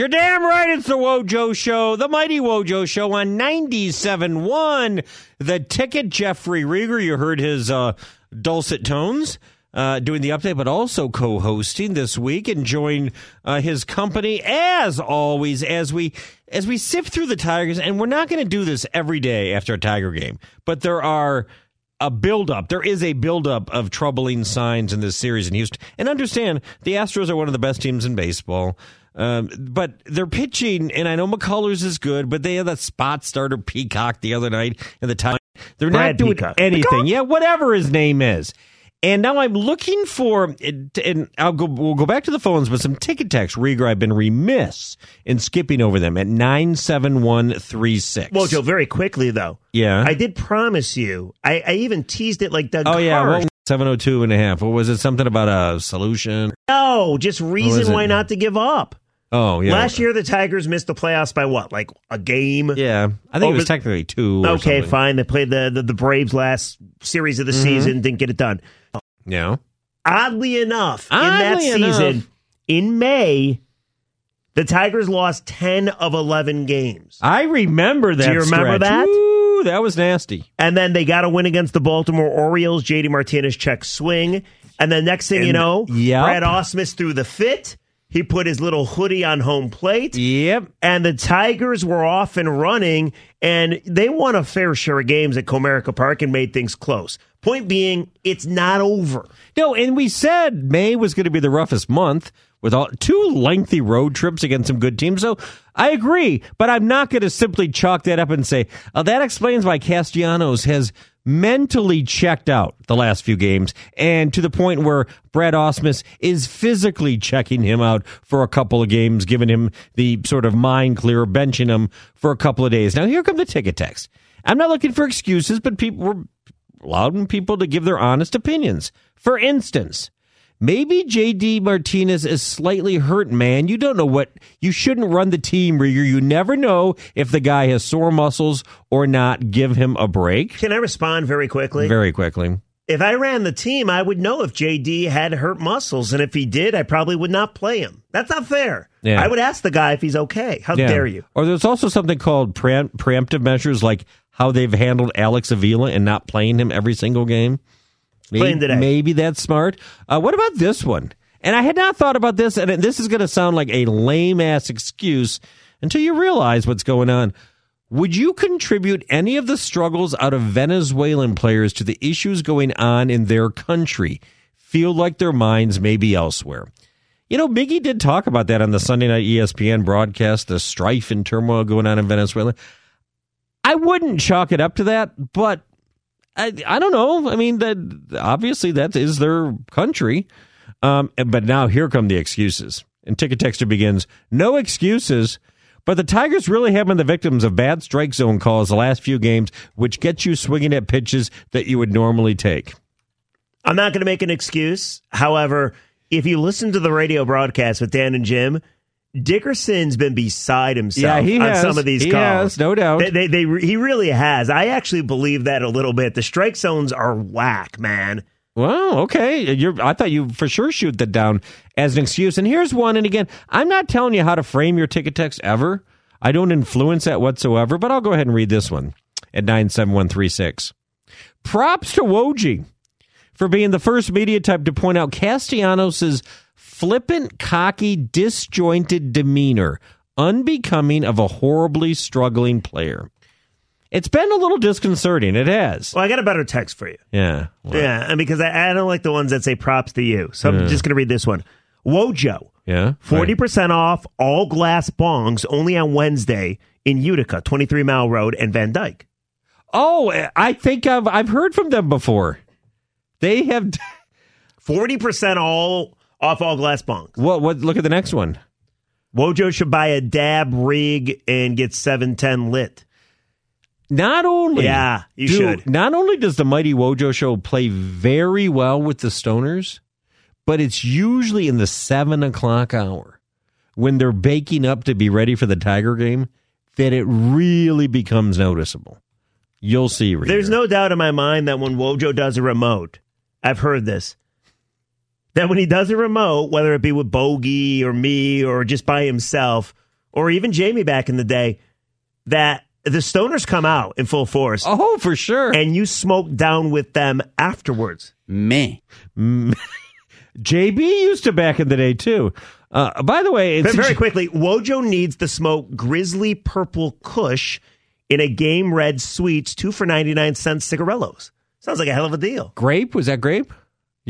You're damn right it's the Wojo Show, the mighty Wojo Show on 97.1. The ticket, Jeffrey Riger, you heard his uh, dulcet tones uh, doing the update, but also co-hosting this week, enjoying uh, his company as always as we as we sift through the Tigers. And we're not going to do this every day after a Tiger game, but there are a buildup. There is a buildup of troubling signs in this series in Houston. And understand, the Astros are one of the best teams in baseball. Um, but they're pitching, and I know McCullers is good, but they had that spot starter Peacock the other night in the time. They're Brad not doing Peacock. anything. Peacock? Yeah, whatever his name is. And now I'm looking for, and I'll go. We'll go back to the phones, but some ticket text. Riger, I've been remiss in skipping over them at nine seven one three six. Well, Joe, very quickly though. Yeah. I did promise you. I, I even teased it like Doug. Oh yeah, well, 702 and a half. What was it? Something about a solution? no, just reason why not to give up. Oh yeah. Last year, the Tigers missed the playoffs by what, like a game? Yeah, I think it was technically two. or Okay, fine. They played the, the the Braves last series of the Mm-hmm. season, didn't get it done. Yeah. Oddly enough, in that Oddly season, in May, the Tigers lost ten of eleven games, I remember that. Do you remember stretch. that? Ooh, that was nasty. and then they got a win against the Baltimore Orioles. JD Martinez check swing, and then next thing you know, Yep. Brad Ausmus threw the fit. He put his little hoodie on home plate. Yep. and the Tigers were off and running, and they won a fair share of games at Comerica Park and made things close. Point being, it's not over. No, and we said May was going to be the roughest month with all two lengthy road trips against some good teams. So I agree, but I'm not going to simply chalk that up and say oh, that explains why Castellanos has mentally checked out the last few games and to the point where Brad Ausmus is physically checking him out for a couple of games, giving him the sort of mind clear, benching him for a couple of days. Now here come the ticket text. I'm not looking for excuses, but people were allowing people to give their honest opinions. For instance, maybe JD Martinez is slightly hurt, man. You don't know what you shouldn't run the team, Riger. You never know if the guy has sore muscles or not. Give him a break. Can I respond very quickly? Very quickly. if I ran the team, I would know if JD had hurt muscles, and if he did, I probably would not play him. That's not fair. Yeah. I would ask the guy if he's okay. How Yeah. dare you? Or there's also something called pre- preemptive measures, like how they've handled Alex Avila and not playing him every single game. Maybe, Playing today. maybe that's smart. Uh, what about this one? And I had not thought about this, and this is going to sound like a lame ass excuse until you realize what's going on. Would you contribute any of the struggles out of Venezuelan players to the issues going on in their country? Feel like their minds may be elsewhere. You know, Miggy did talk about that on the Sunday night ESPN broadcast, the strife and turmoil going on in Venezuela. I wouldn't chalk it up to that, but I, I don't know. I mean, that obviously that is their country. Um, but now here come the excuses. And Ticket Texter begins no excuses, but the Tigers really have been the victims of bad strike zone calls the last few games, which gets you swinging at pitches that you would normally take. I'm not going to make an excuse. However, if you listen to the radio broadcast with Dan and Jim, Dickerson's been beside himself Yeah, he on some of these He calls. has, no doubt. They, they, they, he really has. I actually believe that a little bit. The strike zones are whack, man. Well, okay. You're, I thought you for sure shoot that down as an excuse. And here's one. And again, I'm not telling you how to frame your ticket text ever. I don't influence that whatsoever, but I'll go ahead and read this one at 97136. Props to Woj for being the first media type to point out Castellanos' flippant, cocky, disjointed demeanor, unbecoming of a horribly struggling player. It's been a little disconcerting. It has. Well, I got a better text for you. Yeah. Yeah, and because I, I don't like the ones that say props to you. So I'm just going to read this one. Wojo, Yeah. 40% off all glass bongs only on Wednesday in Utica, 23 Mile Road and Van Dyke. Oh, I think I've I've heard from them before. They have 40% all off all glass bongs. what? What? Look at the next one. Wojo should buy a dab rig and get 710 lit. Not only, Yeah, you do- should. Not only does the Mighty Wojo Show play very well with the Stoners, but it's usually in the seven o'clock hour when they're baking up to be ready for the Tiger game that it really becomes noticeable. You'll see. Reader. There's no doubt in my mind that when Wojo does a remote, I've heard this, that when he does a remote, whether it be with Bogey or me or just by himself, or even Jamie back in the day, that the stoners come out in full force Oh, for sure. and you smoke down with them afterwards. Me. JB used to back in the day too. Uh, by the way, it's very quickly, Wojo needs to smoke Grizzly Purple Kush in a Game Red Sweets, two for 99 cents cigarillos. Sounds like a hell of a deal. grape. Was that grape?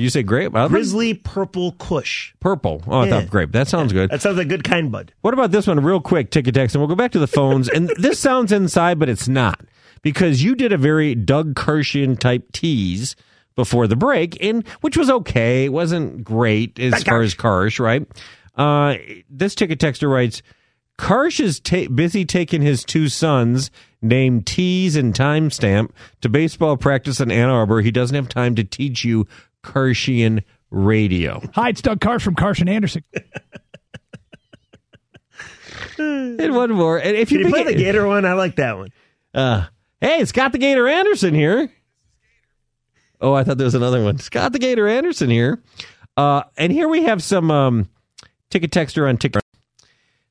You say grape? I Grizzly Purple Kush. purple. Oh, I Yeah. thought grape. That sounds good. That sounds like good kind bud. What about this one, real quick, ticket text, and we'll go back to the phones. and this sounds inside, but it's not because you did a very Doug Kershian type tease before the break, and which was okay. It wasn't great as far as Karsh, right? Uh, this ticket texter writes. Karsh is ta- busy taking his two sons, named Tease and Timestamp, to baseball practice in Ann Arbor. He doesn't have time to teach you Kirshian radio. Hi, it's Doug Karsh from Karsh and Anderson. And one more. And if Can you you play pick the Gator one? I like that one. Uh, hey, Scott the Gator Anderson here. Oh, I thought there was another one. Scott the Gator Anderson here. Uh, and here we have some um, ticket texter on ticket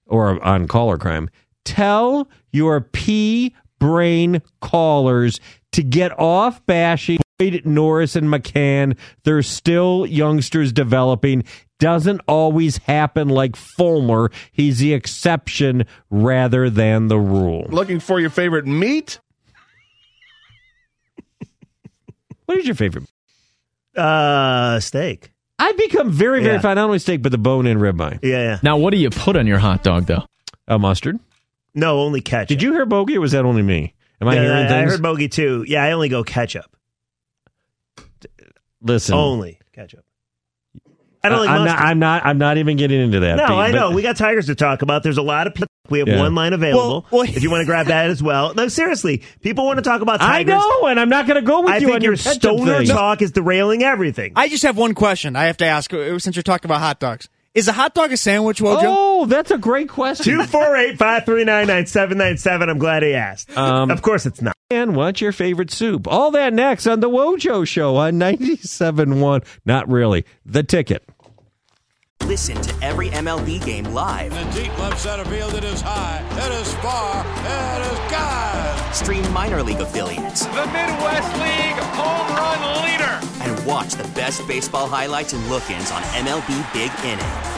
or on caller crime. Tell your P brain callers to get off bashing Boyd, Norris and McCann. They're still youngsters developing. Doesn't always happen like Fulmer. He's the exception rather than the rule. Looking for your favorite meat? What is your favorite? Uh, steak. I've become very, very Yeah. fine. Not only steak, but the bone in ribeye. Yeah, yeah. Now, what do you put on your hot dog, though? Uh, mustard. No, only ketchup. Did you hear Bogey or was that only me? Am I Yeah, hearing I, things? I heard bogey too. Yeah, I only go ketchup. Listen, Only ketchup. I don't like I'm mustard. not. I'm not. I'm not even getting into that. no, Pete, I but- know. We got Tigers to talk about. There's a lot of people. We have Yeah. one line available. Well, well- if you want to grab that as well. No, seriously. People want to talk about Tigers. I Tigers. know, and I'm not going to go with I you think on your your stoner thing. talk is derailing everything. I just have one question I have to ask since you're talking about hot dogs. Is a hot dog a sandwich, Wojo? Oh, that's a great question. Two four eight five three nine nine seven nine seven. I'm glad he asked. Um, of course, it's not. And what's your favorite soup? All that next on the Wojo Show on 97.1. Not really. The ticket. Listen to every MLB game live. In the deep left center field, it is high, it is far, it is God. Stream minor league affiliates The Midwest League home run leader. and watch the best baseball highlights and look-ins on MLB Big Inning.